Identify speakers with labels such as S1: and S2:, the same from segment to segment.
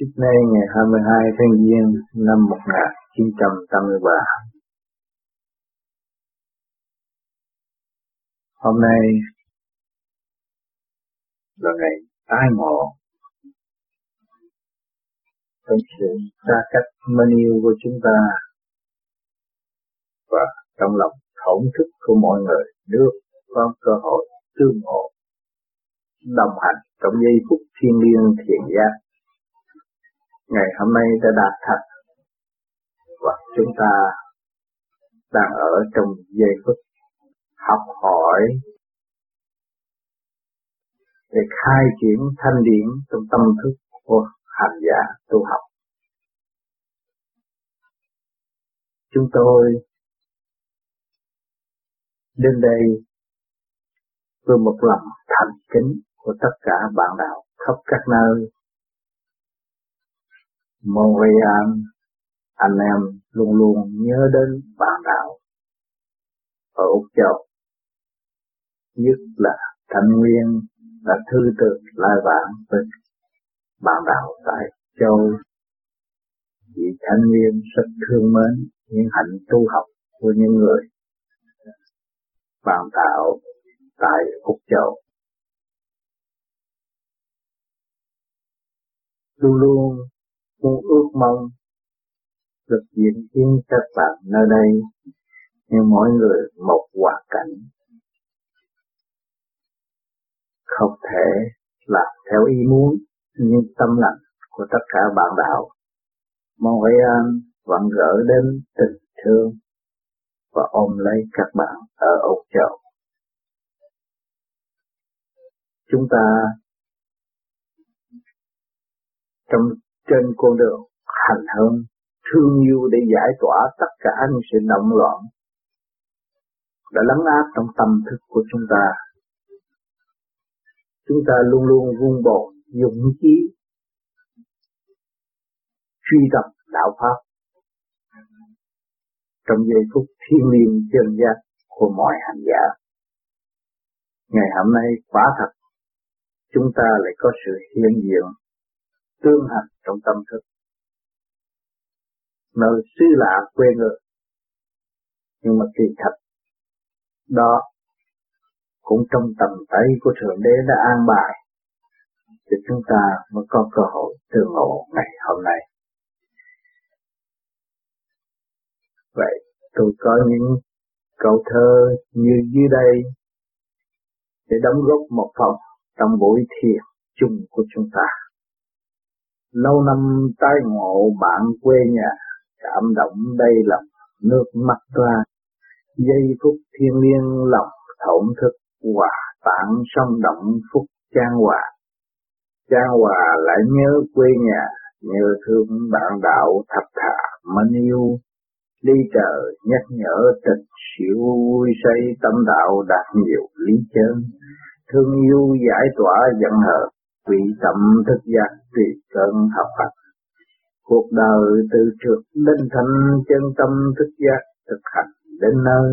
S1: Sydney ngày 22 tháng Giêng năm 1983. Hôm nay là ngày tái ngộ trong sự xa cách mến yêu của chúng ta và trong lòng thổn thức của mọi người được có cơ hội tương ngộ, đồng hành trong giây phút thiên liêng thiền giác ngày hôm nay đã đạt thật và chúng ta đang ở trong giây phút học hỏi để khai triển thanh điển trong tâm thức của hành giả tu học. Chúng tôi đến đây với một lòng thành kính của tất cả bạn đạo khắp các nơi Montreal, anh em luôn luôn nhớ đến bạn đạo ở Úc Châu, nhất là Thanh Nguyên là thư từ lai vãng với bạn đạo tại Châu. Vị Thanh Nguyên rất thương mến những hạnh tu học của những người bạn đạo tại Úc Châu. Luôn luôn muốn ước mong được diễn kiến các bạn nơi đây nhưng mỗi người một hoàn cảnh không thể làm theo ý muốn, nhưng tâm lành của tất cả bạn đạo mong an vẫn gỡ đến tình thương và ôm lấy các bạn ở Âu Châu. Chúng ta trong trên con đường hành hương, thương yêu để giải tỏa tất cả những sự động loạn đã lắng áp trong tâm thức của chúng ta. Chúng ta luôn luôn vun bồi dũng chí, truy tập đạo pháp trong giây phút thiên liêng chân giác của mọi hành giả. Ngày hôm nay, quả thật, chúng ta lại có sự hiện diện tương hành trong tâm thức. Nơi xứ lạ quê người. Nhưng mà kỳ thật, đó cũng trong tầm tay của thượng đế đã an bài thì chúng ta mới có cơ hội tương ngộ ngày hôm nay. Vậy tôi có những câu thơ như dưới đây để đóng góp một phần trong buổi thiền chung của chúng ta lâu năm tái ngộ bạn quê nhà cảm động đây lòng nước mắt ra, giây phút thiên liêng lòng thổn thức hòa tạng sông động phúc trang hòa. Trang hòa lại nhớ quê nhà nhớ thương bạn đạo thật thà mến yêu. Ly trời nhắc nhở tịch xỉu vui say tâm đạo đạt nhiều lý chân thương yêu giải tỏa giận hờn vị tâm thức giác tùy cận học hành cuộc đời từ trượt đến thành chân tâm thức giác thực hành đến nơi,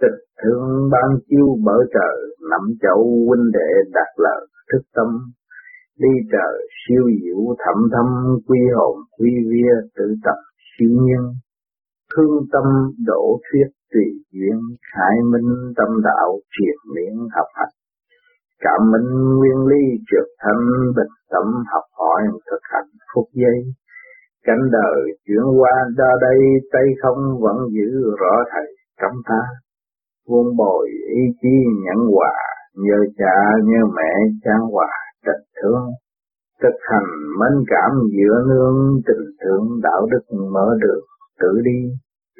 S1: tịch thương ban chiêu bở trời, nắm chậu huynh đệ đạt lợi thức tâm. Đi trời siêu diệu thẩm thâm, quy hồn, quy vía tự tập siêu nhân thương tâm đổ thuyết tùy duyên, khai minh tâm đạo triệt miệng học hành cảm minh nguyên lý trượt thanh bình tâm học hỏi thực hành phút giây. Cảnh đời chuyển qua ra đây, tay không vẫn giữ rõ thầy trong ta. Vuông bồi ý chí nhẫn hòa, nhờ cha, nhờ mẹ trang hòa tình thương. Thực hành mến cảm giữa nương, tình thương đạo đức mở đường tự đi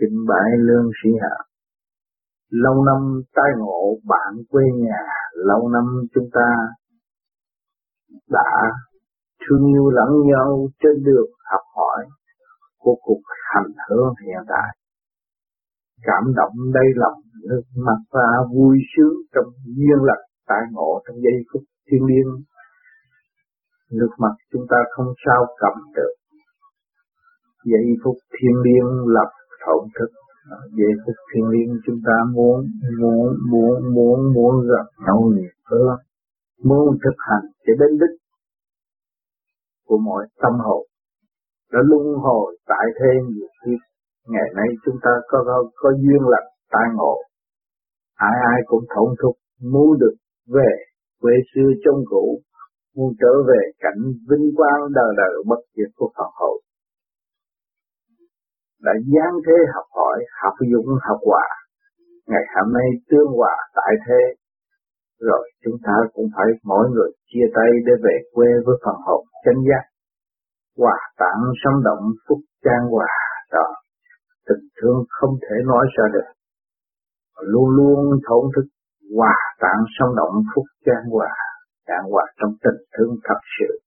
S1: kinh bại lương sĩ hạ lâu năm tai ngộ bạn quê nhà, lâu năm chúng ta đã thương yêu lẫn nhau trên đường học hỏi của cuộc hành hương hiện tại. Cảm động đây lòng, nước mắt và vui sướng trong duyên lành tai ngộ trong giây phút thiên liêng. Nước mắt chúng ta không sao cầm được. Giây phút thiên liêng lập thổn thức về thực thiền liên chúng ta muốn muốn muốn muốn muốn gặp nhau nhiều hơn. Muốn thực hành để đến đích của mọi tâm hồn. Đã luân hồi tại thế nhiều kiếp ngày nay chúng ta có có, có duyên lành tai ngộ. Ai ai cũng thổn thức muốn được về quê xưa trong cũ muốn trở về cảnh vinh quang đời đời bất diệt của Phật hậu đã giáng thế học hỏi, học dụng, học hòa ngày hôm nay tương hòa tại thế. Rồi chúng ta cũng phải mỗi người chia tay để về quê với phần hồn chân giác. Hòa tạng sống động, phúc trang hòa đó tình thương không thể nói ra được. Luôn luôn thổn thức, hòa tạng sống động, phúc trang hòa. Trang hòa trong tình thương thật sự.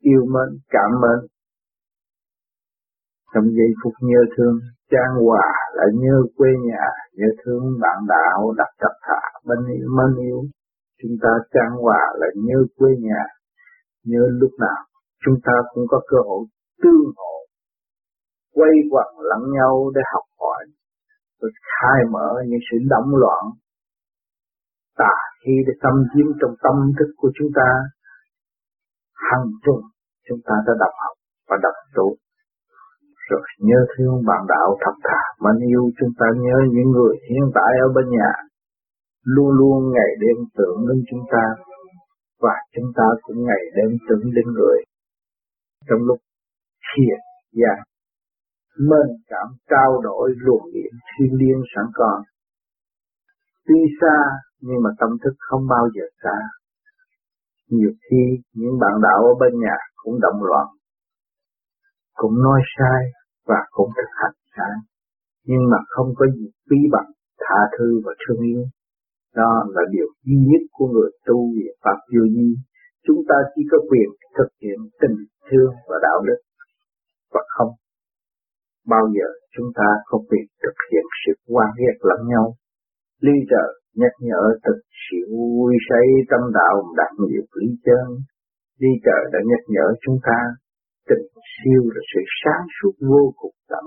S1: Yêu mến, cảm mến trong giây phút nhớ thương trang hòa là nhớ quê nhà, nhớ thương bạn đạo đặt tập thả bên yêu mến yêu. Chúng ta trang hòa là nhớ quê nhà, nhớ lúc nào. Chúng ta cũng có cơ hội tương ngộ quay quần lẫn nhau để học hỏi và khai mở những sự động loạn. Tà khi để tâm chiếm trong tâm thức của chúng ta, hằng trùng chúng ta đã đọc học và đọc tụ rồi, nhớ thương bạn đạo thật thà mến yêu chúng ta nhớ những người hiện tại ở bên nhà. Luôn luôn ngày đêm tưởng đến chúng ta, và chúng ta cũng ngày đêm tưởng đến người. Trong lúc thiền dạ, và mên cảm trao đổi luồng điện thiên liên sẵn còn. Tuy xa, nhưng mà tâm thức không bao giờ xa. Nhiều khi, những bạn đạo ở bên nhà cũng động loạn, cũng nói sai và cũng thực hành sai nhưng mà không có gì quý bằng tha thứ và thương yêu. Đó là điều duy nhất của người tu về Pháp vô vi chúng ta chỉ có quyền thực hiện tình thương và đạo đức, và không bao giờ chúng ta có quyền thực hiện sự quan hệ lẫn nhau. Ly trợ nhắc nhở thực sự vui say tâm đạo đạt nhiều lý chân. Ly trợ đã nhắc nhở chúng ta tình siêu là sự sáng suốt vô cùng tận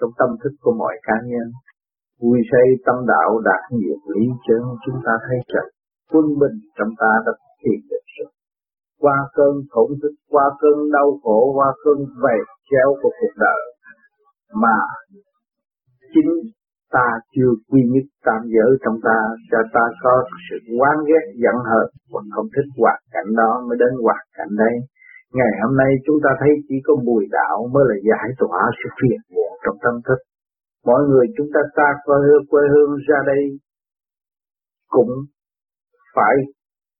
S1: trong tâm thức của mọi cá nhân. Vui say tâm đạo đạt nhiều lý chân chúng ta thấy rằng quân bình trong ta đã thiền được rồi. Qua cơn thổn thức, qua cơn đau khổ, qua cơn vầy chéo của cuộc đời mà chính ta chưa quy nhất tam giới trong ta cho ta có sự oán ghét giận hờn và không thích hoạt cảnh đó mới đến hoạt cảnh đây Ngày hôm nay chúng ta thấy chỉ có bùi đạo mới là giải tỏa sự phiền muộn trong tâm thức. Mọi người chúng ta xa quê hương, quê hương ra đây cũng phải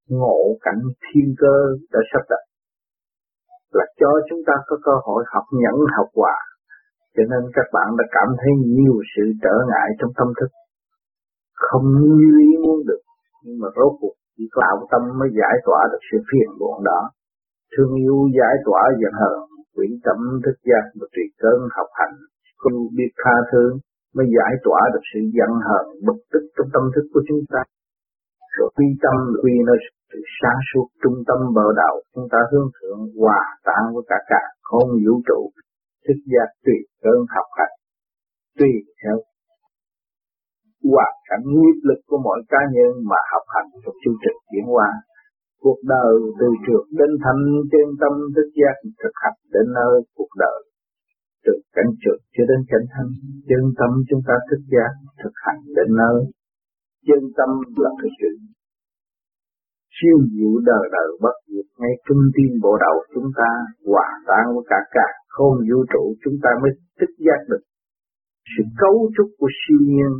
S1: ngộ cảnh thiên cơ đã sắp đặt. Là cho chúng ta có cơ hội học nhẫn học hòa. Cho nên các bạn đã cảm thấy nhiều sự trở ngại trong tâm thức. Không như ý muốn được nhưng mà rốt cuộc chỉ có đạo tâm mới giải tỏa được sự phiền muộn đó thương yêu giải tỏa giận hờn, quyển tâm thức giác và trì cơn học hành, không biết tha thứ, mới giải tỏa được sự giận hờn bực tức trong tâm thức của chúng ta. Rồi quy tâm quy nơi sự sáng suốt trung tâm bờ đạo, chúng ta hướng thượng hòa tan với cả cả không vũ trụ, thức giác tùy cơn học hành, tùy theo. Hoàn cảnh nghiệp lực của mỗi cá nhân mà học hành trong chương trình chuyển hóa cuộc đời từ trượt đến thanh trên tâm thức giác thực hành đến nơi cuộc đời. Từ cảnh trượt cho đến cảnh thanh chân tâm chúng ta thức giác thực hành đến nơi. Chân tâm là cái chuyện siêu diệu đời đời bất diệt. Ngay trung tim bộ đầu chúng ta, hòa tan với cả cả không vũ trụ, chúng ta mới thức giác được sự cấu trúc của siêu nhiên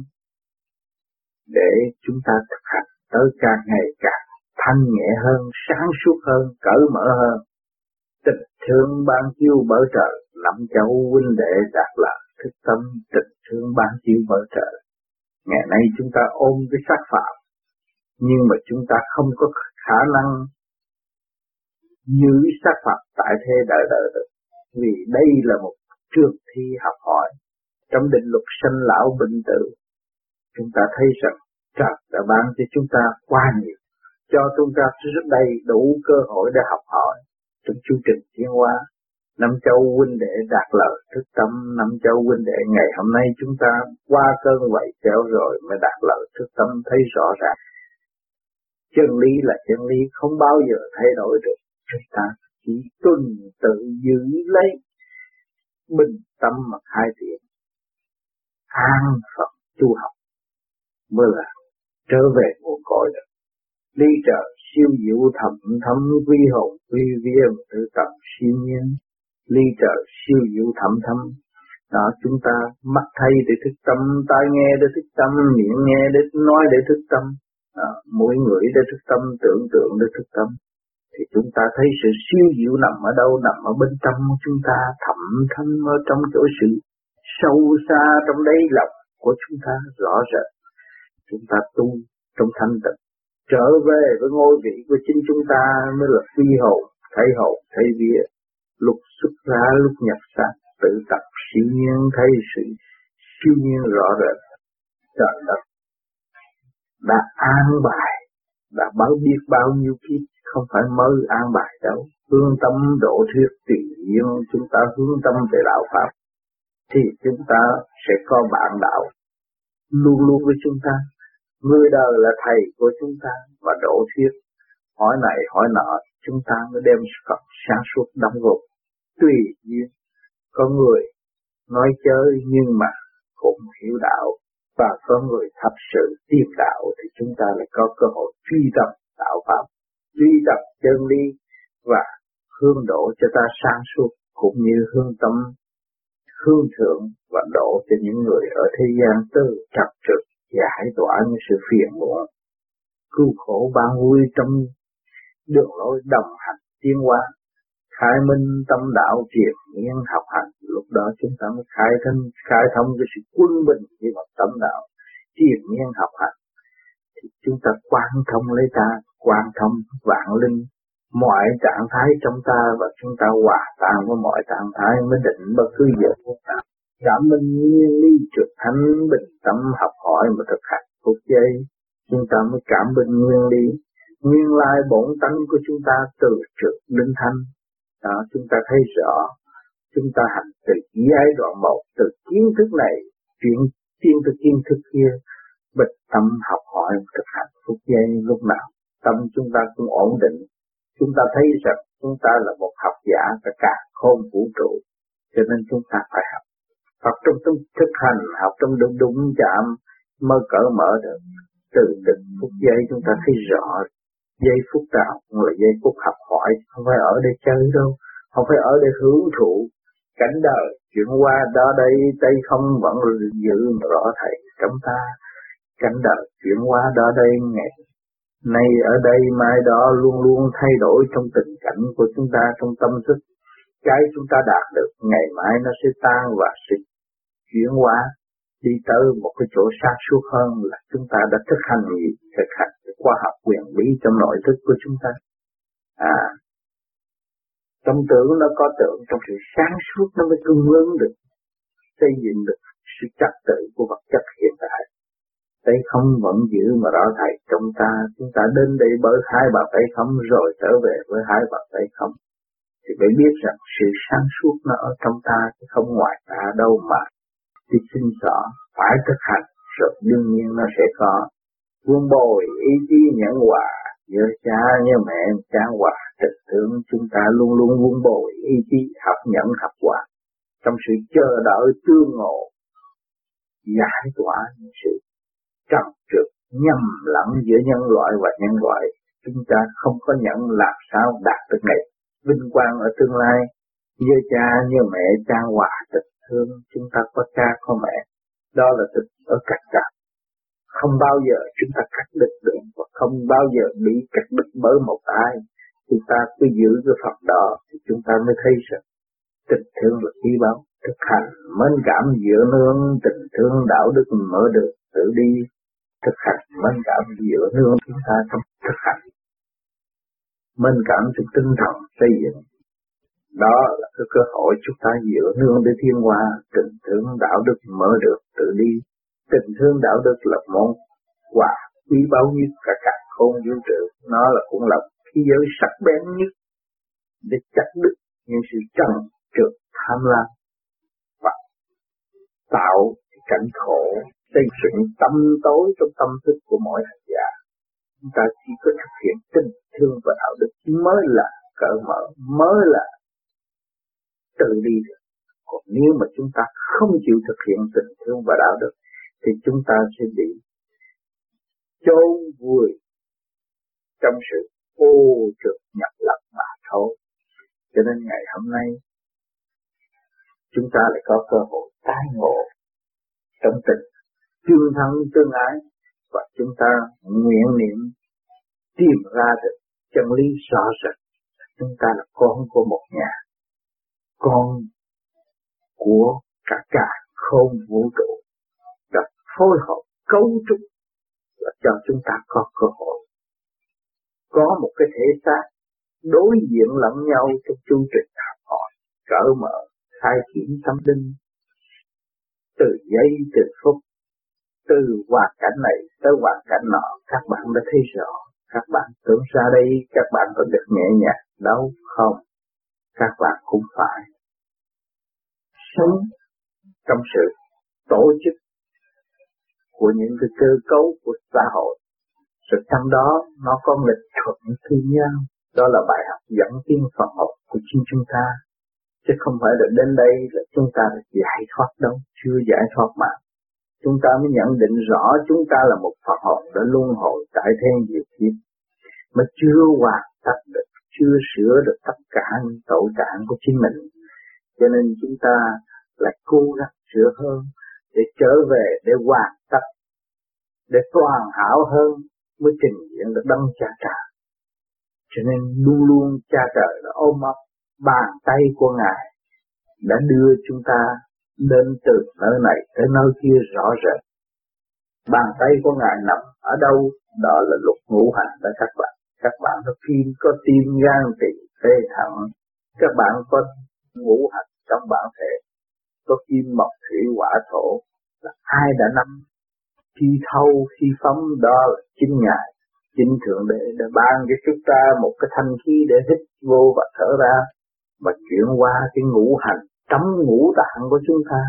S1: để chúng ta thực hành tới càng ngày càng thanh nhẹ hơn, sáng suốt hơn, cởi mở hơn. Tình thương ban chiêu bởi trời, lắm cháu huynh đệ đạt là thức tâm tình thương ban chiêu bởi trời. Ngày nay chúng ta ôm cái sát phạm, nhưng mà chúng ta không có khả năng giữ sát phạm tại thế đời đời được. Vì đây là một trường thi học hỏi trong định luật sanh lão bệnh tử. Chúng ta thấy rằng trời đã ban cho chúng ta qua nhiều cho chúng ta rất đầy đủ cơ hội để học hỏi trong chương trình tiến hóa. Năm châu huynh đệ đạt lợi thức tâm, năm châu huynh đệ ngày hôm nay chúng ta qua cơn vậy kéo rồi mới đạt lợi thức tâm thấy rõ ràng. Chân lý là chân lý không bao giờ thay đổi được. Chúng ta chỉ tuân tự giữ lấy bình tâm mà khai triển an phật tu học mới là trở về nguồn cội được ly trợ siêu diệu thầm thấm quy hồn quy viêm tự tập siêu nhiên. Ly trợ siêu diệu thầm thấm. Đó chúng ta mắt thấy để thức tâm tai nghe để thức tâm miệng nghe để nói để thức tâm. Đó, mỗi người để thức tâm tưởng tượng để thức tâm. Thì chúng ta thấy sự siêu diệu nằm ở đâu? Nằm ở bên trong chúng ta thầm thâm ở trong chỗ sự sâu xa trong đáy lòng của chúng ta rõ rệt. Chúng ta tu trong thanh tịnh trở về với ngôi vị của chính chúng ta mới là phi hồn thấy hồn thấy vía, lúc xuất ra, lúc nhập sát tự tập siêu nhiên, thấy sự siêu nhiên rõ rệt. Trời đất, đã an bài, đã bao biết bao nhiêu kiếp, không phải mới an bài đâu. Hướng tâm độ thuyết tự nhiên, chúng ta hướng tâm về đạo pháp, thì chúng ta sẽ có bạn đạo luôn luôn với chúng ta người đời là thầy của chúng ta và độ thuyết. Hỏi này, hỏi nọ, chúng ta mới đem Phật sáng suốt đóng gục tùy nhiên, có người nói chơi nhưng mà cũng hiểu đạo. Và có người thật sự tìm đạo thì chúng ta lại có cơ hội truy tập đạo pháp, truy tập chân lý và hướng độ cho ta sáng suốt cũng như hướng tâm, hướng thượng và độ cho những người ở thế gian từ trật trực giải tỏa những sự phiền muộn. Cứu khổ ban vui trong đường lối đồng hành tiến hóa. Khai minh tâm đạo triệt nhiên học hành. Lúc đó chúng ta mới khai thông khai thông cái sự quân bình với một tâm đạo triệt nhiên học hành. Thì chúng ta quan thông lấy ta quan thông vạn linh. Mọi trạng thái trong ta và chúng ta hòa tan với mọi trạng thái mới định bất cứ giờ phút nào cảm minh nguyên lý trực thánh bình tâm học hỏi mà thực hành. Phút giây chúng ta mới cảm minh nguyên lý nguyên lai bổn tánh của chúng ta từ trực đến thanh đó, chúng ta thấy rõ, chúng ta hành từ giai đoạn một, từ kiến thức này, chuyển tiên từ kiến thức kia, bình tâm học hỏi thực hành. Phút giây lúc nào tâm chúng ta cũng ổn định. Chúng ta thấy rằng chúng ta là một học giả cả cả khôn vũ trụ, cho nên chúng ta phải học học trong trong thực hành, học trong đúng đúng chạm mới cỡ mở được. Từ từng phút giây chúng ta thấy rõ, giây phút nào cũng là giây phút học hỏi, không phải ở đây chơi đâu, không phải ở đây hưởng thụ cảnh đời. Chuyển qua đó đây tây không vẫn giữ rõ thầy trong ta, cảnh đời. Chuyển qua đó đây, ngày nay ở đây, mai đó luôn luôn thay đổi trong tình cảnh của chúng ta, trong tâm thức. Cái chúng ta đạt được, ngày mai nó sẽ tan và sẽ chuyển hóa đi tới một cái chỗ xa suốt hơn là chúng ta đã thực hành gì, thực hành khoa học quyền bí trong nội thức của chúng ta. À tâm tưởng nó có tưởng trong sự sáng suốt, nó mới cung ứng được, xây dựng được sự trật tự của vật chất hiện tại. Tay không vẫn giữ mà rõ thầy trong ta, chúng ta đến đây bởi hai bàn tay không, rồi trở về với hai bàn tay không. Thì phải biết rằng sự sáng suốt nó ở trong ta, chứ không ngoài ta đâu mà thì xin rõ phải thực hành. Rồi đương nhiên nó sẽ có. Quân bồi ý chí nhẫn hòa giữa cha như mẹ, cha hòa trực thương chúng ta luôn luôn quân bồi ý chí học nhẫn học hòa. Trong sự chờ đợi tương ngộ, giải tỏa những sự trần trực nhầm lẫn giữa nhân loại và nhân loại, chúng ta không có nhận làm sao đạt được ngày vinh quang ở tương lai như cha như mẹ, cha hòa trực thương, chúng ta có cha, có mẹ. Đó là tình ở cắt cả không bao giờ chúng ta cắt đứt được và không bao giờ bị cắt đứt bởi một ai. Chúng ta cứ giữ cái Phật đó thì chúng ta mới thấy rằng tình thương là quý báu, thực hành, mến cảm giữa nương, tình thương đạo đức mở được tự đi. Thực hành, mến cảm giữa nương, chúng ta trong thực hành. Mến cảm trong tinh thần xây dựng đó là cái cơ hội chúng ta dựa nương để thiên hòa, tình thương đạo đức mở được tự đi. Tình thương đạo đức là món quà quý báu nhất cả cả khôn vũ trụ. Nó là cũng là khí giới sắc bén nhất để chặt đứt những sự trần trượt tham lam và tạo cảnh khổ xây dựng tâm tối trong tâm thức của mỗi hành giả. Chúng ta chỉ có thực hiện tình thương và đạo đức mới là cởi mở mới là tự đi được. Còn nếu mà chúng ta không chịu thực hiện tình thương và đạo đức, thì chúng ta sẽ bị chôn vùi trong sự ô trượt nhập lập mà thôi. Cho nên ngày hôm nay, chúng ta lại có cơ hội tái ngộ trong tình tương thân tương ái và chúng ta nguyện niệm tìm ra được chân lý rõ rệt chúng ta là con của một nhà con của cả cả không vũ trụ đã phối hợp cấu trúc và cho chúng ta có cơ hội. Có một cái thể xác đối diện lẫn nhau trong chu trình học hỏi cỡ mở, khai triển tâm linh. Từ giây, từ phút, từ hoàn cảnh này tới hoàn cảnh nọ, các bạn đã thấy rõ, các bạn tưởng ra đây, các bạn có được nhẹ nhàng đâu không? Các bạn cũng phải sống trong sự tổ chức của những cái cơ cấu của xã hội. Rồi trong đó nó có lịch thuận thương nhau. Đó là bài học dẫn tiến Phật học của chính chúng ta. Chứ không phải là đến đây là chúng ta đã giải thoát đâu chưa giải thoát mà. Chúng ta mới nhận định rõ chúng ta là một Phật hồn đã luân hồi tại thế nhiều kiếp mà chưa hoàn tất được, chưa sửa được tất cả những tội trạng của chính mình. Cho nên chúng ta lại cố gắng sửa hơn để trở về để hoàn tất, để toàn hảo hơn mới trình diện được đấng cha trời. Cho nên luôn luôn cha trời đã ôm ấp bàn tay của Ngài đã đưa chúng ta đến từ nơi này tới nơi kia rõ rệt. Bàn tay của Ngài nằm ở đâu, đó là luật ngũ hành đó các bạn. Các bạn có kim, có tim, gan, tỳ, phế, thận. Các bạn có ngũ hành trong bản thể. Có kim, mộc, thủy, hỏa, thổ. Là ai đã nắm khi thâu, khi phóng đó là chính Ngài. Chính Thượng Đế đã ban cho chúng ta một cái thanh khí để hít vô và thở ra. Mà chuyển qua cái ngũ hành tấm ngũ tạng của chúng ta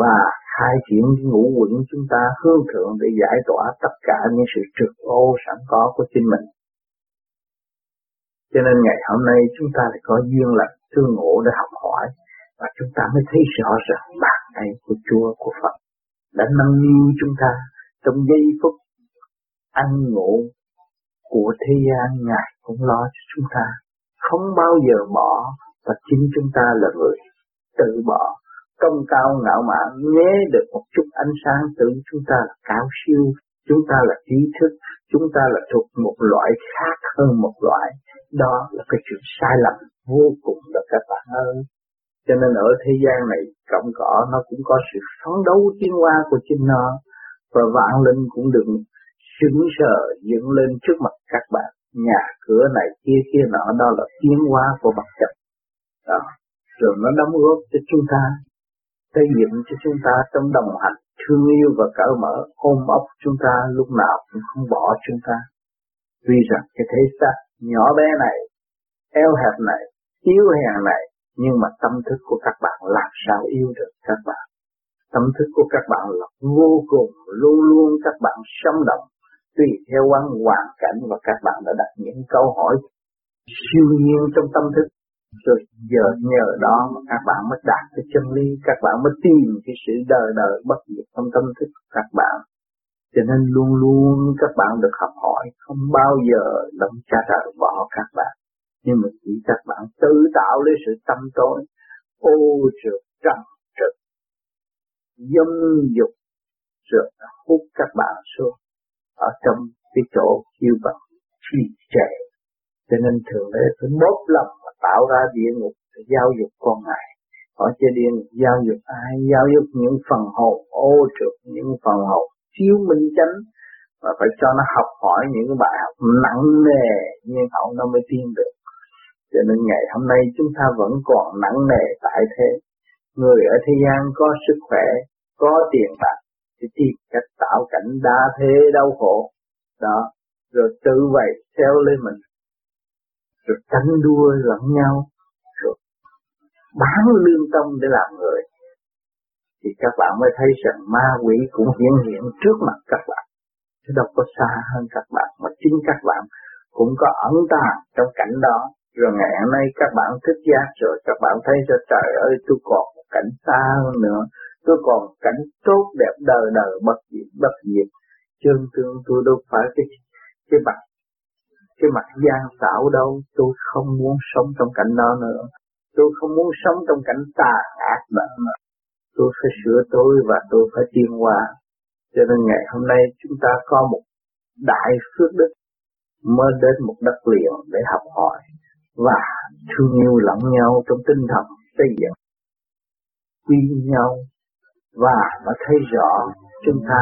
S1: và khai triển ngũ quẩn chúng ta hướng thượng để giải tỏa tất cả những sự trực ô sẵn có của chính mình. Cho nên ngày hôm nay chúng ta lại có duyên lành thương ngộ để học hỏi và chúng ta mới thấy rõ rằng bàn tay của Chúa, của Phật đã nâng niu chúng ta trong giây phút ăn ngộ của thế gian, Ngài cũng lo cho chúng ta. Không bao giờ bỏ và chính chúng ta là người tự bỏ. Công cao ngạo mạn nhé được một chút ánh sáng tự chúng ta là cao siêu chúng ta là trí thức, chúng ta là thuộc một loại khác hơn một loại. Đó là cái chuyện sai lầm vô cùng đó các bạn ơi. Cho nên ở thế gian này cộng cỏ nó cũng có sự phấn đấu tiến hóa của chính nó. Và vạn linh cũng đừng sững sờ, dựng lên trước mặt các bạn. Nhà cửa này, kia kia nọ, đó là tiến hóa của vật chất đó. Rồi nó đóng góp cho chúng ta, xây dựng cho chúng ta trong đồng hành thương yêu và cởi mở, ôm ấp chúng ta lúc nào cũng không bỏ chúng ta. Vì rằng cái thế xác nhỏ bé này, eo hẹp này, yếu hèn này, nhưng mà tâm thức của các bạn làm sao yêu được các bạn? Tâm thức của các bạn là vô cùng, luôn luôn các bạn sống động, tùy theo quan hoàn cảnh và các bạn đã đặt những câu hỏi siêu nhiên trong tâm thức rồi giờ nhờ đó mà các bạn mới đạt cái chân lý, các bạn mới tìm cái sự đời đời bất diệt trong tâm thức của các bạn. Cho nên luôn luôn các bạn được học hỏi, không bao giờ đấng cha trời bỏ các bạn. Nhưng mà chỉ các bạn tự tạo lấy sự tâm tối, ô trượt trầm trực, dâm dục, rồi hút các bạn xuống ở trong cái chỗ kêu bằng trì trệ. Cho nên thường đế phải bóp lòng tạo ra địa ngục để giáo dục con ngài. Họ trên địa ngục giáo dục ai? Giáo dục những phần hồn, ô trượt những phần hồn. Chiếu minh chánh và phải cho nó học hỏi những cái bài học nặng nề nhưng hậu nó mới tiến được. Cho nên ngày hôm nay chúng ta vẫn còn nặng nề tại thế. Người ở thế gian có sức khỏe, có tiền bạc thì tìm cách tạo cảnh đa thế đau khổ. Đó. Rồi tự vậy theo lên mình rồi tranh đua lẫn nhau, rồi bán lương tâm để làm người. Thì các bạn mới thấy rằng ma quỷ cũng hiện hiện trước mặt các bạn. Chứ đâu có xa hơn các bạn, mà chính các bạn cũng có ẩn tàng trong cảnh đó. Rồi ngày hôm nay các bạn thức giác rồi, các bạn thấy cho trời ơi, tôi còn cảnh xa hơn nữa. Tôi còn cảnh tốt đẹp đời đời bất diệt bất diệt. Chân tương tôi đâu phải cái cái mặt cái mặt gian xảo đâu. Tôi không muốn sống trong cảnh đó nữa. Tôi không muốn sống trong cảnh tà ác nữa. Tôi phải sửa tôi và tôi phải tiến hóa. Cho nên ngày hôm nay chúng ta có một đại phước đức mới đến một đất liền để học hỏi và thương yêu lẫn nhau trong tinh thần xây dựng. Quy nhau và nó thấy rõ chúng ta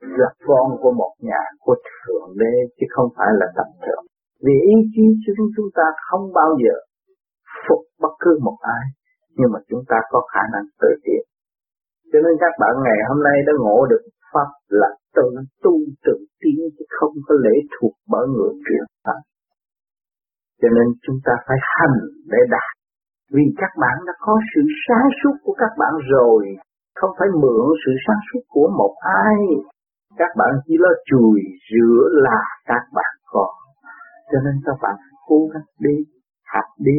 S1: là con của một nhà của thượng đế, chứ không phải là tầm thượng. Vì ý chí chúng chúng ta không bao giờ phục bất cứ một ai, nhưng mà chúng ta có khả năng tự tiến cho nên các bạn ngày hôm nay đã ngộ được pháp là tự tu tự tiến, chứ không có lễ thuộc bởi người truyền pháp. Cho nên chúng ta phải hành để đạt. Vì các bạn đã có sự sáng suốt của các bạn rồi, không phải mượn sự sáng suốt của một ai các bạn chỉ lo chùi rửa là các bạn có cho nên các bạn cố gắng đi, học đi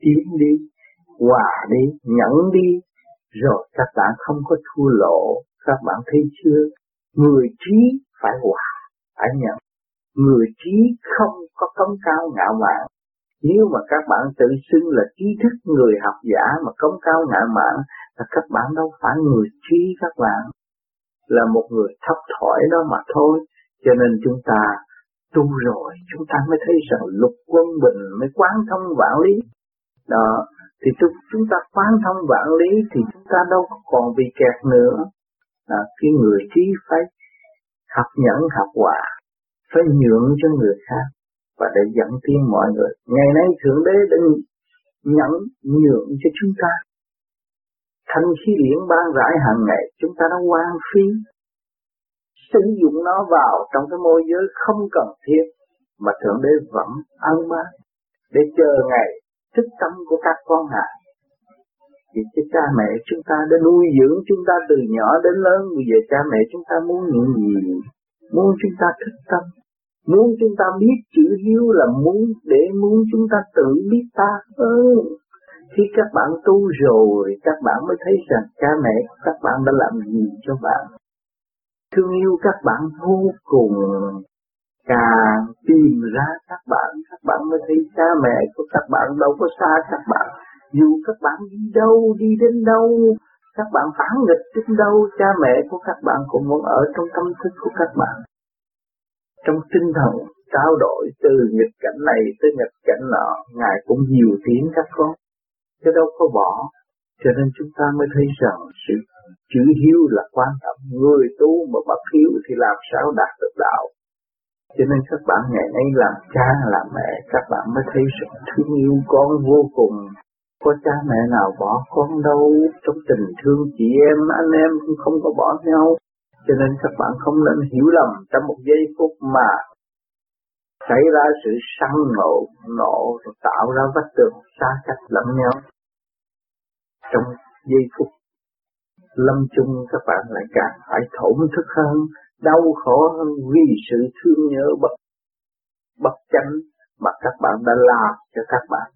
S1: tiến đi, hòa đi, nhẫn đi. Rồi các bạn không có thua lộ các bạn thấy chưa? Người trí phải hòa, phải nhận người trí không có cống cao ngạo mạn. Nếu mà các bạn tự xưng là trí thức người học giả mà cống cao ngạo mạn, là các bạn đâu phải người trí các bạn là một người thấp thỏi đó mà thôi. Cho nên chúng ta tu rồi chúng ta mới thấy rằng lục quân bình mới quán thông vạn lý. Đó thì chúng ta quán thông vạn lý thì chúng ta đâu còn bị kẹt nữa. À, cái người trí phải học nhẫn học hòa phải nhượng cho người khác và để dẫn tiến mọi người. Ngày nay thượng đế đã nhẫn nhượng cho chúng ta thanh khí điển ban rải hàng ngày, chúng ta đã quan phí. Sử dụng nó vào trong cái môi giới không cần thiết mà thượng đế vẫn ăn ban để chờ ngày thức tâm của các con hạ vì cái cha mẹ chúng ta đã nuôi dưỡng chúng ta từ nhỏ đến lớn, bây giờ cha mẹ chúng ta muốn những gì? Muốn chúng ta thức tâm. Muốn chúng ta biết chữ hiếu là muốn để muốn chúng ta tự biết ta hơn khi các bạn tu rồi, các bạn mới thấy rằng cha mẹ, các bạn đã làm gì cho bạn. Thương yêu các bạn vô cùng. Càng tìm ra các bạn các bạn mới thấy cha mẹ của các bạn đâu có xa các bạn. Dù các bạn đi đâu, đi đến đâu, các bạn phản nghịch đến đâu, cha mẹ của các bạn cũng vẫn ở trong tâm thức của các bạn. Trong tinh thần trao đổi từ nghịch cảnh này tới nghịch cảnh nọ, ngài cũng nhiều tiếng các con chứ đâu có bỏ. Cho nên chúng ta mới thấy rằng sự chữ hiếu là quan trọng. Người tu mà bất hiếu thì làm sao đạt được đạo? Cho nên các bạn ngày nay làm cha, làm mẹ, các bạn mới thấy sự thương yêu con vô cùng. Có cha mẹ nào bỏ con đâu? Trong tình thương chị em, anh em cũng không có bỏ nhau. Cho nên các bạn không nên hiểu lầm trong một giây phút mà xảy ra sự săn nộ nộ tạo ra vách tường xa cách lẫn nhau trong giây phút. Lâm chung các bạn lại càng phải thổn thức hơn, đau khổ hơn vì sự thương nhớ bất bất chánh mà các bạn đã làm cho các bạn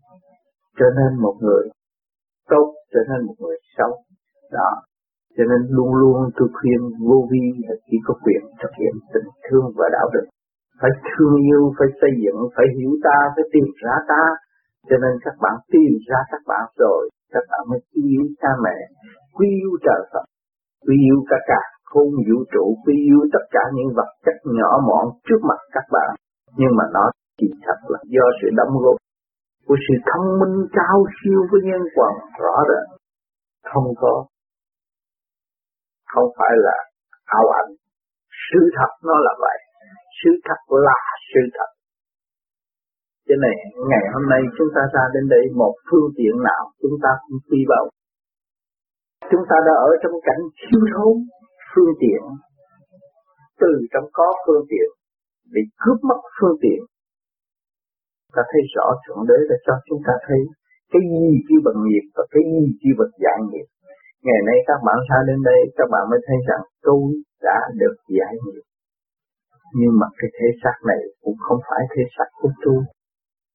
S1: trở nên một người tốt, trở nên một người xấu. Đó. Cho nên luôn luôn tôi khuyên vô vi là chỉ có quyền thực hiện tình thương và đạo đức. Phải thương yêu, phải xây dựng, phải hiểu ta, phải tìm ra ta. Cho nên các bạn tìm ra các bạn rồi các bạn mới yêu cha mẹ, quý yêu trời Phật, quý yêu cả cả khôn vũ trụ, quý yêu tất cả những vật chất nhỏ mọn trước mặt các bạn. Nhưng mà nó chỉ thật là do sự đóng góp của sự thông minh cao siêu của nhân quần rõ rệt không có, không phải là ảo ảnh. Sự thật nó là vậy. Sự thật là sự thật cho nên ngày hôm nay chúng ta ra đến đây một phương tiện nào chúng ta cũng quy vào. Chúng ta đã ở trong cảnh thiếu thốn phương tiện. Từ trong có phương tiện, bị cướp mất phương tiện. Ta thấy rõ thượng đế đã cho chúng ta thấy cái gì chi bằng nghiệp và cái gì chi bằng giải nghiệp. Ngày nay các bạn ra đến đây, các bạn mới thấy rằng tôi đã được giải nghiệp. Nhưng mà cái thể xác này cũng không phải thể xác của tôi.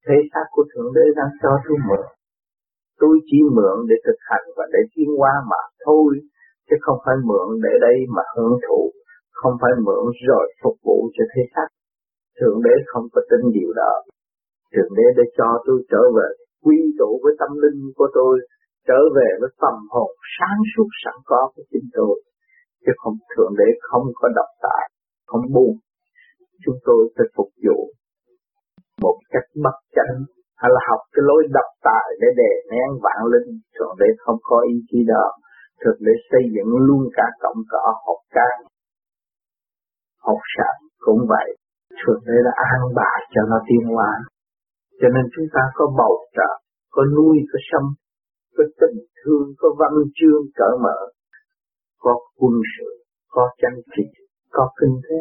S1: Thế xác của Thượng Đế đang cho tôi mượn. Tôi chỉ mượn để thực hành và để tiến hóa mà thôi, chứ không phải mượn để đây mà hưởng thụ, không phải mượn rồi phục vụ cho thế xác. Thượng Đế không có tin điều đó. Thượng Đế để cho tôi trở về quy tụ với tâm linh của tôi, trở về với tâm hồn sáng suốt sẵn có của chính tôi. Chứ không Thượng Đế không có độc tài, không buồn. Chúng tôi phải phục vụ một cách bất chánh hay là học cái lối độc tài để đè nén vạn linh thượng đế không có ý chí đó thực để xây dựng luôn cả cộng cỏ học ca, học sản cũng vậy. Thượng đế đã an bài cho nó tiến hóa. Cho nên chúng ta có bầu trợ có nuôi có sâm có tình thương có văn chương cởi mở có quân sự có tranh trị có kinh tế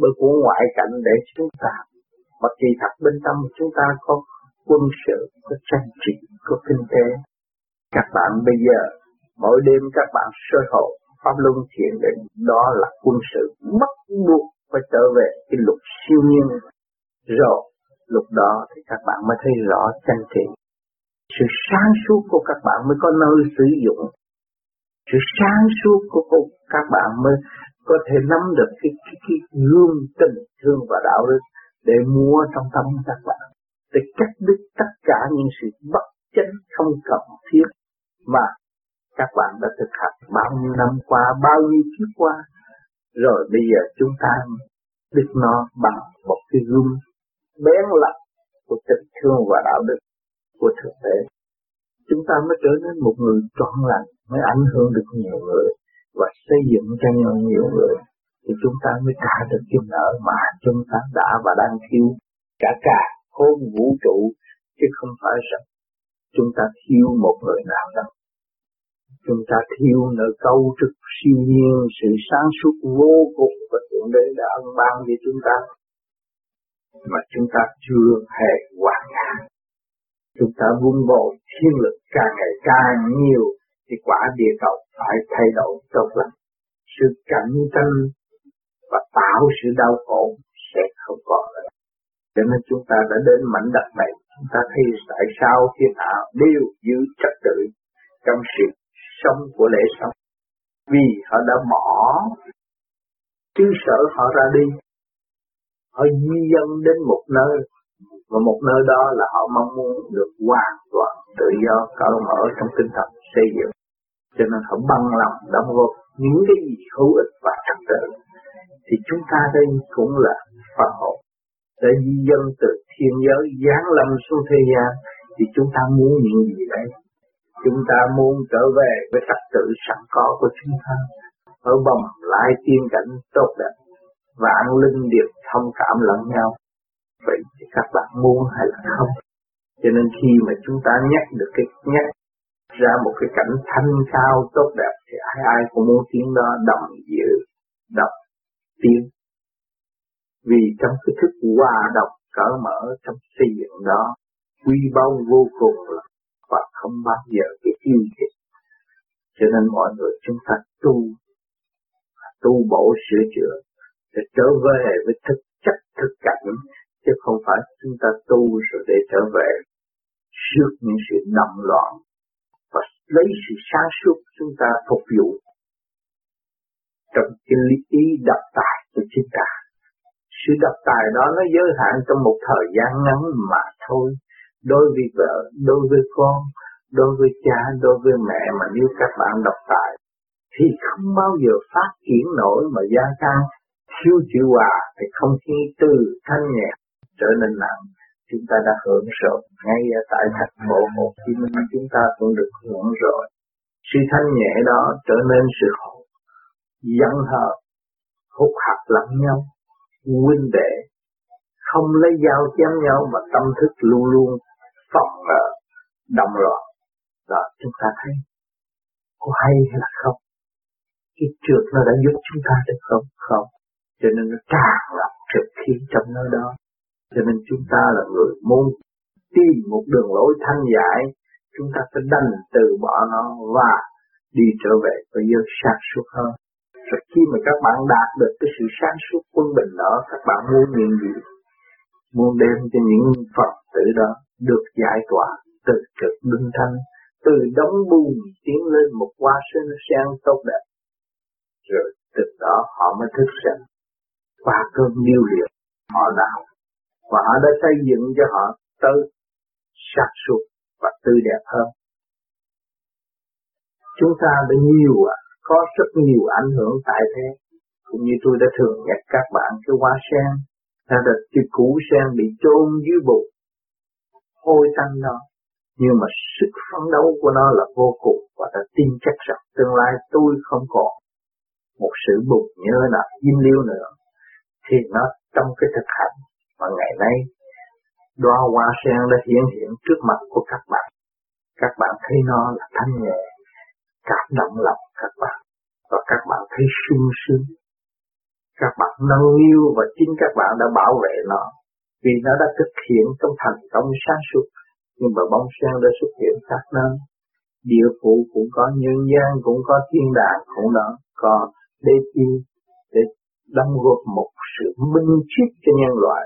S1: bởi của ngoại cảnh để chúng ta mà kỳ thật bên trong chúng ta có quân sự, có tranh trị, có kinh tế. Các bạn bây giờ, mỗi đêm các bạn sơ hộ pháp luân thiền định, đó là quân sự bắt buộc phải trở về cái luật siêu nhiên. Rồi, lúc đó thì các bạn mới thấy rõ tranh trị. Sự sáng suốt của các bạn mới có nơi sử dụng. Sự sáng suốt của các bạn mới có thể nắm được cái, cái, cái gương tình thương và đạo đức để mua trong tâm các bạn để cắt đứt tất cả những sự bất chánh không cần thiết mà các bạn đã thực hành bao nhiêu năm qua, bao nhiêu kiếp qua. Rồi bây giờ chúng ta biết nó bằng một cái gương bén lặng của tình thương và đạo đức của thực tế. Chúng ta mới trở nên một người trọn lành, mới ảnh hưởng được nhiều người và xây dựng cho nhiều, nhiều người thì chúng ta mới trả được cái nợ mà chúng ta đã và đang thiếu cả cả hôn vũ trụ, chứ không phải rằng chúng ta thiếu một người nào đâu. Chúng ta thiếu nợ câu trực siêu nhiên, sự sáng suốt vô cùng và thượng đế đã ân ban cho chúng ta mà chúng ta chưa hề hoàn cả. Chúng ta vun bồi thiên lực càng ngày càng nhiều, thì quả địa cầu phải thay đổi tốt lắm. Sự cạnh tranh và tạo sự đau khổ sẽ không còn nữa. Cho nên chúng ta đã đến mảnh đất này, chúng ta thấy tại sao thiên hạ đều giữ trật tự trong sự sống của lễ sống. Vì họ đã bỏ chứ sợ họ ra đi, họ di dân đến một nơi, và một nơi đó là họ mong muốn được hoàn toàn tự do cởi mở trong tinh thần xây dựng. Cho nên họ bằng lòng đóng góp những cái gì hữu ích và thật tự thì chúng ta đây cũng là Phật hồn. Để di dân từ thiên giới giáng lâm xuống thế gian, thì chúng ta muốn những gì đấy? Chúng ta muốn trở về với trật tự sẵn có của chúng ta, ở bồng lại tiên cảnh tốt đẹp vạn linh điệp thông cảm lẫn nhau. Vậy thì các bạn muốn hay là không? Cho nên khi mà chúng ta nhắc được cái, nhắc ra một cái cảnh thanh cao tốt đẹp, thì ai ai cũng muốn tiếng đó đồng dự đọc tiên, Vì trong cái thức hòa độc cởi mở trong xây dựng đó, quy bao vô cùng là và không bao giờ bị yêu diệt, Cho nên mọi người chúng ta tu, tu bổ sửa chữa, để trở về với thực chất thực cảnh, chứ không phải chúng ta tu rồi để trở về trước những sự động loạn và lấy sự sáng suốt chúng ta phục vụ trong cái lý ý độc tài của chúng ta. Sự độc tài đó nó giới hạn trong một thời gian ngắn mà thôi. Đối với vợ, đối với con, đối với cha, đối với mẹ mà nếu các bạn độc tài thì không bao giờ phát triển nổi mà gia tăng thiếu chịu hòa thì không khí từ thanh nhẹ trở nên nặng chúng ta đã hưởng rồi ngay ở tại thành phố Hồ Chí Minh chúng ta cũng được hưởng rồi sự thanh nhẹ đó trở nên sự hồn giận hờn hút hạt lẫn nhau, huynh đệ, không lấy dao chém nhau mà tâm thức luôn luôn phòng ngờ đồng loạn đó chúng ta thấy, có hay hay là không? Cái trượt nó đã giúp chúng ta được không? Không. Cho nên nó tràn ngập trực khí trong nơi đó. Cho nên chúng ta là người muốn tìm một đường lối thanh giải, chúng ta phải đành từ bỏ nó và đi trở về với giới sáng suốt hơn rồi khi mà các bạn đạt được cái sự sáng suốt quân bình đó, các bạn muốn những gì? muốn đem cho những Phật tử đó được giải tỏa từ cực luân thanh, từ đóng buồn tiến lên một hoa sen sen tốt đẹp. Rồi từ đó họ mới thức rằng qua cơn điêu luyện họ đạo và họ đã xây dựng cho họ tới sạch suốt và tươi đẹp hơn. Chúng ta đã nhiều à, có rất nhiều ảnh hưởng tại thế. Cũng như tôi đã thường nhắc các bạn cái hoa sen, là được cái củ sen bị chôn dưới bụng, hôi tanh đó. Nhưng mà sức phấn đấu của nó là vô cùng và đã tin chắc rằng tương lai tôi không còn một sự bụng nhớ nào im liêu nữa thì nó trong cái thực hành mà ngày nay đóa hoa sen đã hiện hiện trước mặt của các bạn các bạn thấy nó là thanh nhẹ cảm động lòng các bạn. Và các bạn thấy sung sướng. Các bạn nâng niu và chính các bạn đã bảo vệ nó. Vì nó đã thực hiện trong thành công sáng suốt. Nhưng mà bóng sen đã xuất hiện khác nơi. Địa phủ cũng có, nhân gian cũng có, thiên đàng cũng đó. Có để chi để đóng góp một sự minh triết cho nhân loại.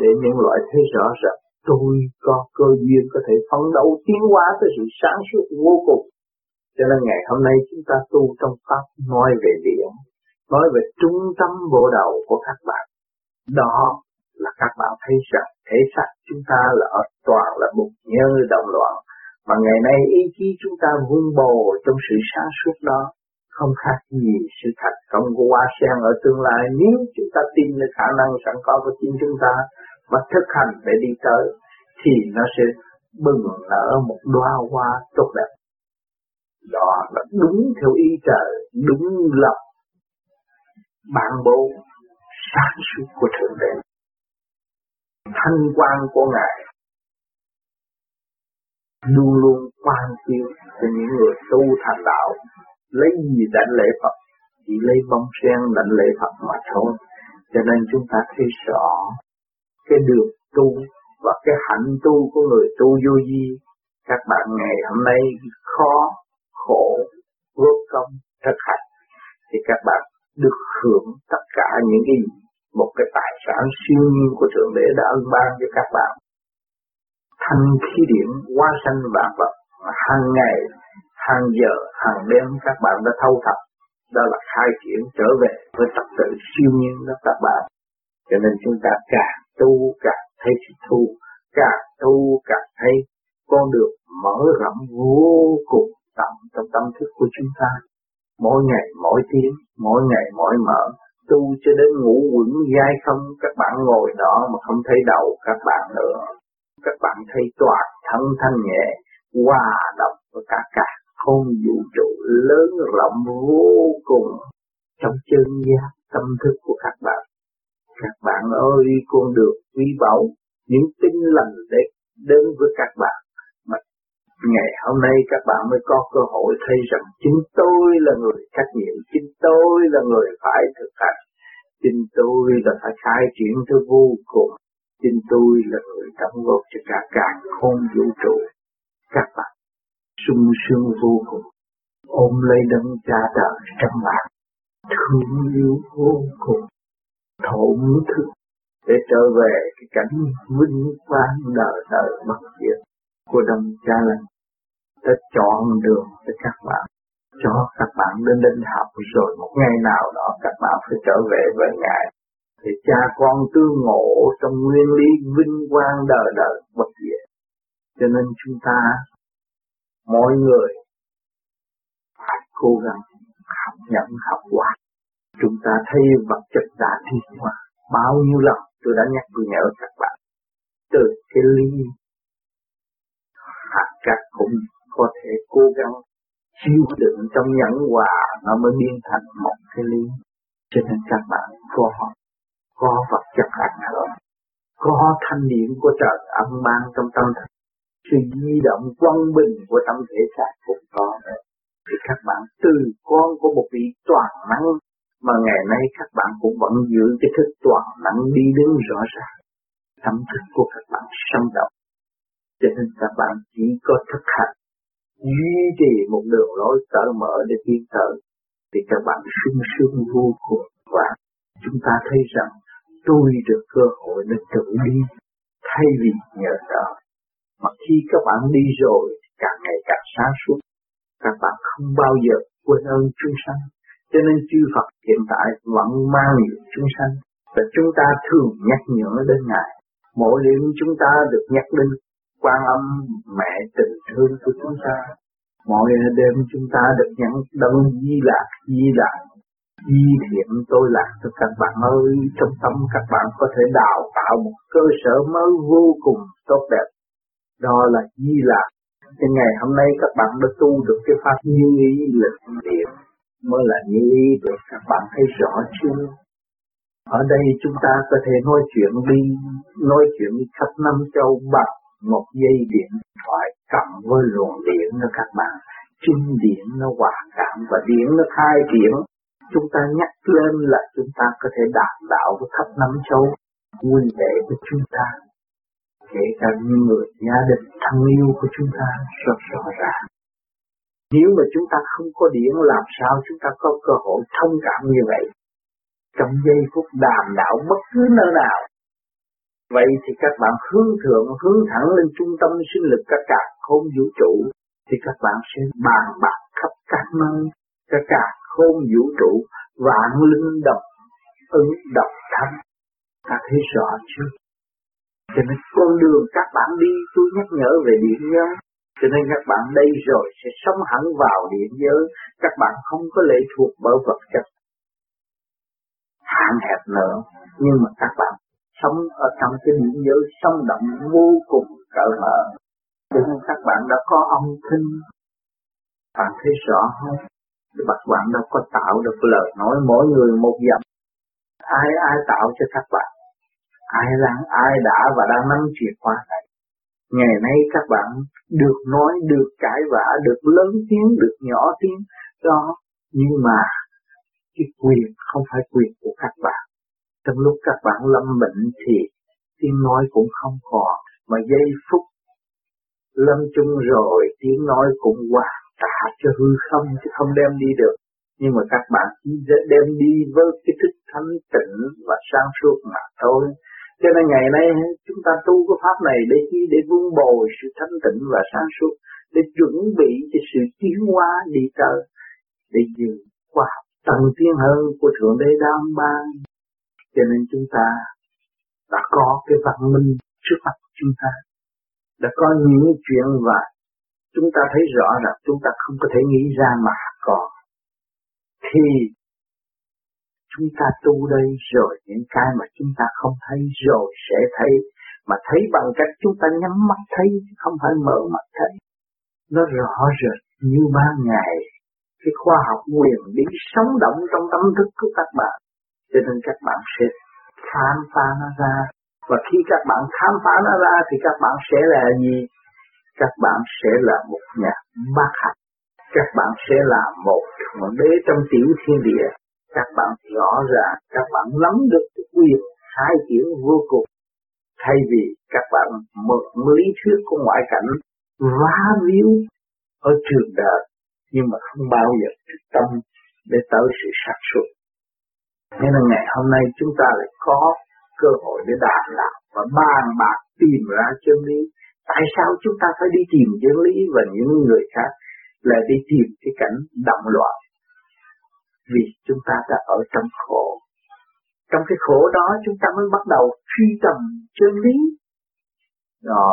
S1: Để nhân loại thấy rõ rằng tôi có cơ duyên có thể phấn đấu tiến hóa tới sự sáng suốt vô cùng cho nên ngày hôm nay chúng ta tu trong pháp nói về điểm, nói về trung tâm bộ đầu của các bạn. Đó là các bạn thấy rằng thể xác chúng ta là toàn là một nhơ động loạn mà ngày nay ý chí chúng ta vun bồ trong sự sáng suốt đó không khác gì sự thành công của hoa sen ở tương lai. Nếu chúng ta tin được khả năng sẵn có của chính chúng ta mà thực hành để đi tới thì nó sẽ bừng nở một đóa hoa tốt đẹp đó là đúng theo ý trời, đúng lòng bản bố sáng suốt của thượng đế. Thanh quan của ngài luôn luôn quan chiếu cho những người tu thành đạo, lấy gì đảnh lễ Phật, chỉ lấy bông sen đảnh lễ Phật mà thôi. Cho nên chúng ta thấy rõ cái đường tu và cái hạnh tu của người tu vô vi. Các bạn ngày hôm nay khó khổ vô công thực hành thì các bạn được hưởng tất cả những cái một cái tài sản siêu nhiên của thượng đế đã ân ban cho các bạn. Thanh khí điển hóa sanh vạn vật hàng ngày hàng giờ, hàng đêm các bạn đã thâu thập, đó là khai triển trở về với tập tự siêu nhiên đó các bạn. Cho nên chúng ta càng tu càng thấy sự thu, càng tu càng thấy con được mở rộng vô cùng tận trong tâm thức của chúng ta. Mỗi ngày mỗi tiếng, mỗi ngày mỗi mở, tu cho đến ngủ quẩn dai không, các bạn ngồi đó mà không thấy đầu các bạn nữa. Các bạn thấy toàn thân thanh nhẹ, hòa đồng với cả cả không vũ trụ lớn rộng vô cùng trong chân giác tâm thức của các bạn. Các bạn ơi, con được quý báu, những tinh lành để đến với các bạn. Ngày hôm nay các bạn mới có cơ hội thấy rằng chính tôi là người trách nhiệm, chính tôi là người phải thực hành, chính tôi là phải khai triển thứ vô cùng, chính tôi là người đóng góp cho cả càng không vũ trụ. Các bạn sung sướng vô cùng. Ôm lấy đấng cha đời trong bạn thương yêu vô cùng. Thổn thức. Để trở về cái cảnh vinh quang đời đời bất diệt của đồng cha lành đã chọn đường cho các bạn, cho các bạn đến đến học. Rồi một ngày nào đó các bạn phải trở về với ngài. Thì cha con tương ngộ trong nguyên lý vinh quang đời đời bất diệt. Cho nên chúng ta, mọi người phải cố gắng học nhận học quả. Chúng ta thấy vật chất đã thiên hóa bao nhiêu lần. Tôi đã nhắc tôi nhớ các bạn. Từ cái ly hạt cát cũng có thể cố gắng chịu đựng trong nhẫn hòa nó mới biến thành một cái lý. cho nên các bạn có có vật chất ảnh hưởng, có thanh điển của trời âm mang trong tâm thức. Sự di động quân bình của tâm thể xác cũng có. Thì các bạn từ con của một vị toàn năng, mà ngày nay các bạn cũng vẫn giữ cái thức toàn năng đi đứng rõ ràng. Tâm thức của các bạn sống động. Cho nên các bạn chỉ có thực hành duy trì một đường lối cởi mở để tiến tới thì các bạn sung sướng vô cùng và chúng ta thấy rằng tôi được cơ hội để tự đi thay vì nhờ đó Mà khi các bạn đi rồi, càng ngày càng sáng suốt, các bạn không bao giờ quên ơn chúng sanh. Cho nên chư Phật hiện tại vẫn mang nhiều chúng sanh và chúng ta thường nhắc nhở đến Ngài. Mỗi đêm chúng ta được nhắc đến quan âm mẹ tình thương của chúng ta. Mỗi đêm chúng ta được nhận đấng di lạc, di lạc, di thiện tôi lạc cho các bạn ơi. Trong tâm các bạn có thể đào tạo một cơ sở mới vô cùng tốt đẹp. Đó là di lạc. Thì ngày hôm nay các bạn đã tu được cái pháp như ý lực điện mới là như ý được các bạn thấy rõ chưa? Ở đây chúng ta có thể nói chuyện đi, nói chuyện khắp năm châu bằng một dây điện thoại cầm với luồng điện đó các bạn. chung điện nó hòa cảm và điện nó khai triển. Chúng ta nhắc lên là chúng ta có thể đạt đạo của khắp năm châu nguyên đệ của chúng ta. Kể cả những người gia đình thân yêu của chúng ta rất rõ ràng. Nếu mà chúng ta không có điện làm sao chúng ta có cơ hội thông cảm như vậy? Trong giây phút đàm đạo bất cứ nơi nào. Vậy thì các bạn hướng thượng, hướng thẳng lên trung tâm sinh lực các cả không vũ trụ, thì các bạn sẽ bàn bạc khắp các nơi, các cả không vũ trụ, vạn linh độc, ứng độc thánh. Ta thấy rõ chưa? Cho nên con đường các bạn đi tôi nhắc nhở về điện nhớ cho nên các bạn đây rồi sẽ sống hẳn vào điện giới, các bạn không có lệ thuộc bởi vật chất hạn hẹp nữa, nhưng mà các bạn sống ở trong cái điện giới sống động vô cùng cỡ mở. Cho nên các bạn đã có âm thanh, bạn thấy rõ không? Các bạn đâu có tạo được lời nói mỗi người một giọng, Ai ai tạo cho các bạn? Ai đang ai đã và đang nắm chìa khóa này? Ngày nay các bạn được nói, được cãi vã, được lớn tiếng, được nhỏ tiếng, đó. Nhưng mà cái quyền không phải quyền của các bạn. Trong lúc các bạn lâm bệnh thì tiếng nói cũng không còn, mà giây phút lâm chung rồi tiếng nói cũng qua trả cho hư không chứ không đem đi được. Nhưng mà các bạn chỉ đem đi với cái thức thanh tịnh và sáng suốt mà thôi. Cho nên ngày nay chúng ta tu cái pháp này để chi? Để vun bồi sự thanh tịnh và sáng suốt, để chuẩn bị cho sự tiến hóa đi tới, để dự khoa học tiên tiến hơn của Thượng Đế đang Ban. Cho nên chúng ta đã có cái văn minh trước mặt chúng ta, đã có những chuyện và chúng ta thấy rõ là chúng ta không có thể nghĩ ra mà còn. Thì chúng ta tu đây rồi những cái mà chúng ta không thấy rồi sẽ thấy mà thấy bằng cách chúng ta nhắm mắt thấy không phải mở mắt thấy nó rõ rệt như ban ngày cái khoa học quyền bí sống động trong tâm thức của các bạn cho nên các bạn sẽ khám phá nó ra. Và khi các bạn khám phá nó ra thì các bạn sẽ là gì? Các bạn sẽ là một nhà bác học các bạn sẽ là một thượng đế trong tiểu thiên địa. Các bạn rõ ràng, các bạn nắm được quy quyền khai triển vô cùng. Thay vì các bạn mượn lý thuyết của ngoại cảnh vá víu ở trường đời, nhưng mà không bao giờ thực tâm để tới sự sản Thế Nên là ngày hôm nay chúng ta lại có cơ hội để đàm đạo và bàn bạc tìm ra chân lý. Tại sao chúng ta phải đi tìm chân lý và những người khác lại đi tìm cái cảnh động loạn? Vì chúng ta đã ở trong khổ. Trong cái khổ đó chúng ta mới bắt đầu truy tầm chân lý. Đó,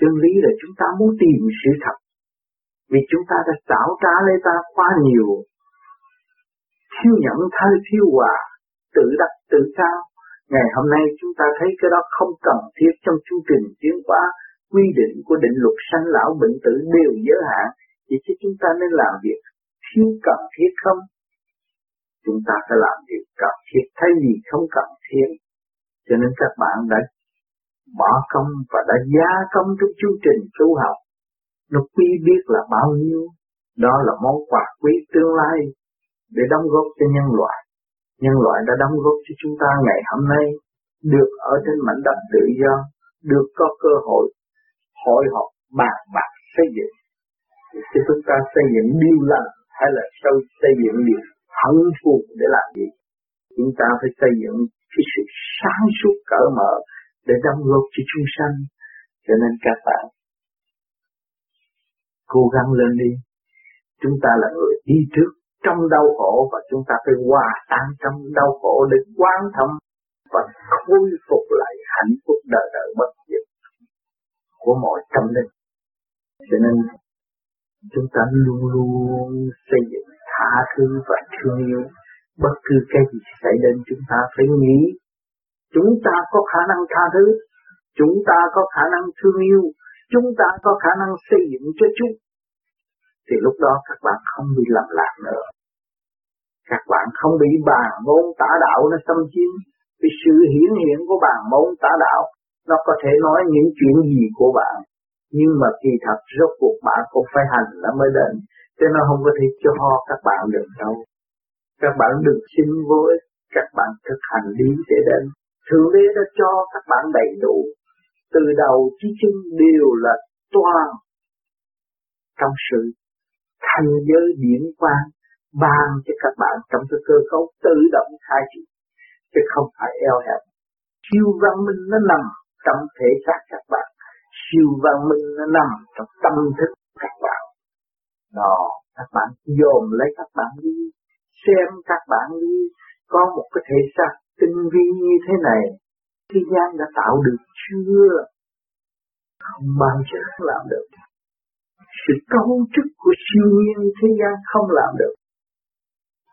S1: chân lý là chúng ta muốn tìm sự thật vì chúng ta đã tạo ra lấy ta quá nhiều siêu nhẫn thơ thiếu hòa tự đắc tự cao. Ngày hôm nay chúng ta thấy cái đó không cần thiết trong chương trình tiến hóa quy định của định luật sanh lão bệnh tử đều giới hạn. Vậy chứ chúng ta nên làm việc thiếu cần thiết không? Chúng ta phải làm việc cần thiết. Thay vì không cần thiết cho nên các bạn đã bỏ công và đã gia công trong chương trình tu học. Nó quy biết là bao nhiêu, đó là món quà quý tương lai để đóng góp cho nhân loại. Nhân loại đã đóng góp cho chúng ta ngày hôm nay được ở trên mảnh đất tự do, được có cơ hội hội họp bàn bạc xây dựng. Thì chúng ta xây dựng điều lành hay là sâu xây dựng điều hận thù để làm gì? Chúng ta phải xây dựng cái sự sáng suốt cởi mở để đóng góp cho chúng sanh. Cho nên các bạn cố gắng lên đi. Chúng ta là người đi trước trong đau khổ và chúng ta phải hòa tan trong đau khổ để quan thâm và khôi phục lại hạnh phúc đời đời bất diệt của mọi tâm linh. Cho nên, chúng ta luôn luôn xây dựng tha thứ và thương yêu bất cứ cái gì xảy đến, chúng ta phải nghĩ, chúng ta có khả năng tha thứ, chúng ta có khả năng thương yêu, chúng ta có khả năng xây dựng cho chúng thì lúc đó các bạn không bị lầm lạc nữa. Các bạn không bị bàn môn tả đạo nó xâm chiếm. Vì sự hiển hiện của bàn môn tả đạo, nó có thể nói những chuyện gì của bạn nhưng mà kỳ thật, rốt cuộc bạn cũng phải hành nó mới đến. Cho nó không có thể cho các bạn được đâu. Các bạn đừng xin vô ích các bạn thực hành đi để đến. Thượng đế đã cho các bạn đầy đủ. Từ đầu chí chân đều là toàn trong sự thành giới điển quang ban cho các bạn trong cái cơ cấu tự động khai triển, chứ không phải eo hẹp. Siêu văn minh nó nằm trong thể xác các bạn. Siêu văn minh nó nằm trong tâm thức các bạn. Đó, các bạn dồn lấy các bạn đi, xem các bạn đi, có một cái thể xác tinh vi như thế này thế gian đã tạo được chưa? Không bao giờ làm được sự cấu trúc của siêu nhiên thế gian không làm được.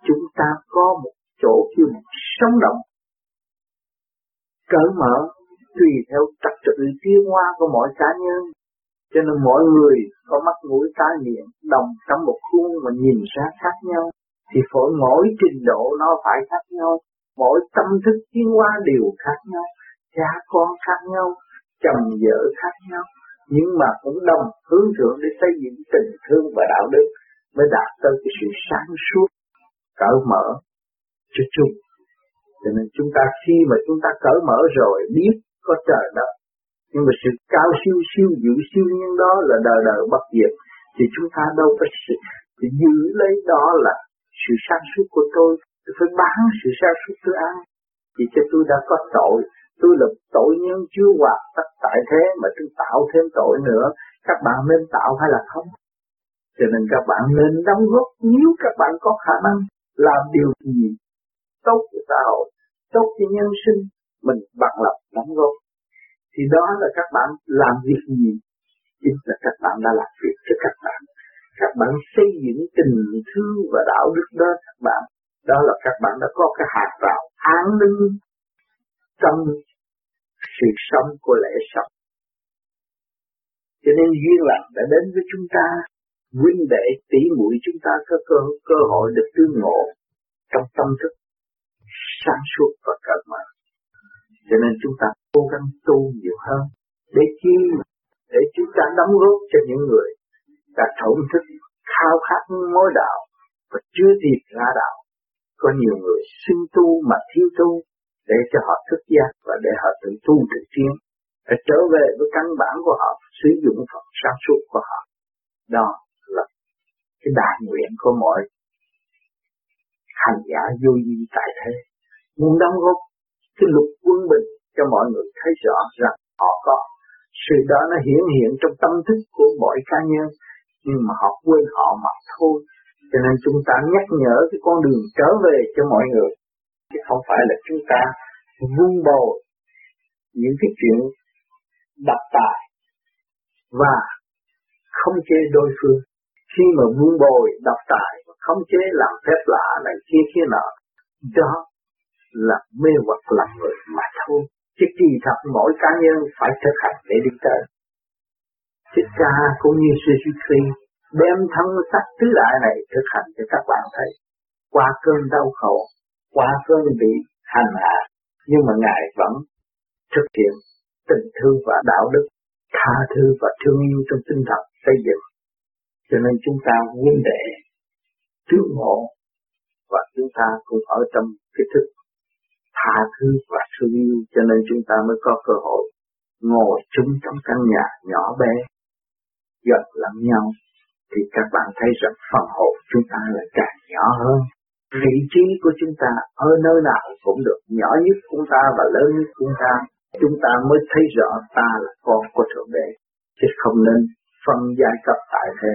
S1: Chúng ta có một chỗ kêu sống động. Cởi mở, tùy theo trật tự tiến hóa của mỗi cá nhân. Cho nên mỗi người có mắt mũi tai miệng đồng trong một khuôn mà nhìn ra khác nhau. Thì phổi mỗi trình độ nó phải khác nhau. Mỗi tâm thức tiến hóa đều khác nhau. Cha con khác nhau. Chồng vợ khác nhau nhưng mà cũng đồng hướng thượng để xây dựng tình thương và đạo đức mới đạt tới cái sự sáng suốt, cởi mở cho chung. Cho nên chúng ta khi mà chúng ta cởi mở rồi, biết có trời đất, nhưng mà sự cao siêu siêu dữ, siêu nhiên đó là đời đời bất diệt, thì chúng ta đâu có sự giữ lấy đó là sự sáng suốt của tôi tôi phải bán sự sáng suốt tôi ai. Thì cho tôi đã có tội tôi là tội nhân chưa hoạt tất tại thế mà tôi tạo thêm tội nữa, các bạn nên tạo hay là không? Cho nên các bạn nên đóng góp, nếu các bạn có khả năng làm điều gì tốt cho xã hội, tốt cho nhân sinh, mình bằng lòng đóng góp. Thì đó là các bạn làm việc gì? Chính là các bạn đã làm việc cho các bạn. Các bạn xây dựng tình thương và đạo đức đó các bạn. Đó là các bạn đã có cái hạt rào an ninh trong sự sống của lễ sống. Cho nên duyên lành đã đến với chúng ta huynh đệ tỷ muội chúng ta có cơ, cơ hội được tương ngộ trong tâm thức sáng suốt và cởi mở. Cho nên chúng ta cố gắng tu nhiều hơn để chi để chúng ta đóng góp cho những người đã thổn thức khao khát mối đạo và chưa tìm ra đạo. Có nhiều người sinh tu mà thiếu tu để cho họ thức giác và để họ tự tu tự tiến, để trở về với căn bản của họ, sử dụng Phật sáng suốt của họ. Đó là cái đại nguyện của mọi hành giả vô vi tại thế. Muốn đóng góp cái luật quân bình cho mọi người thấy rõ rằng họ có sự đó nó hiển hiện trong tâm thức của mỗi cá nhân, nhưng mà họ quên họ mà thôi. Cho nên chúng ta nhắc nhở cái con đường trở về cho mọi người chứ không phải là chúng ta vun bồi những cái chuyện đập tài và không chế đối phương. Khi mà vun bồi đập tài không chế làm phép lạ này kia kia nọ, đó là mê hoặc làm người mà thôi. Chứ kỳ thật mỗi cá nhân phải thực hành để đi tới. Chứ cha cũng như sư sư đem thân sắc tứ đại này thực hành cho các bạn thấy. Qua cơn đau khổ quá phương bị hành hạ, nhưng mà ngài vẫn thực hiện tình thương và đạo đức, tha thứ và thương yêu trong tinh thần xây dựng. Cho nên chúng ta huynh đệ trước ngộ và chúng ta cũng ở trong cái thức tha thứ và thương yêu. Cho nên chúng ta mới có cơ hội ngồi chung trong căn nhà nhỏ bé, gần lẫn nhau. Thì các bạn thấy rằng phần hồn chúng ta là càng nhỏ hơn vị trí của chúng ta ở nơi nào cũng được nhỏ nhất chúng ta và lớn nhất chúng ta chúng ta mới thấy rõ ta là con của Thượng Đế, chứ không nên phân giai cấp tại thế.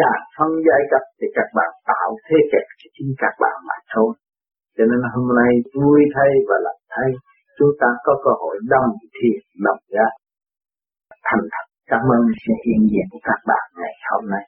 S1: Càng phân giai cấp thì các bạn tạo thế kẹt cho chính các bạn mà thôi. Cho nên hôm nay vui thay và lạc thay, chúng ta có cơ hội đồng thiền đồng giác. Thành thật cảm ơn sự hiện diện của các bạn ngày hôm nay.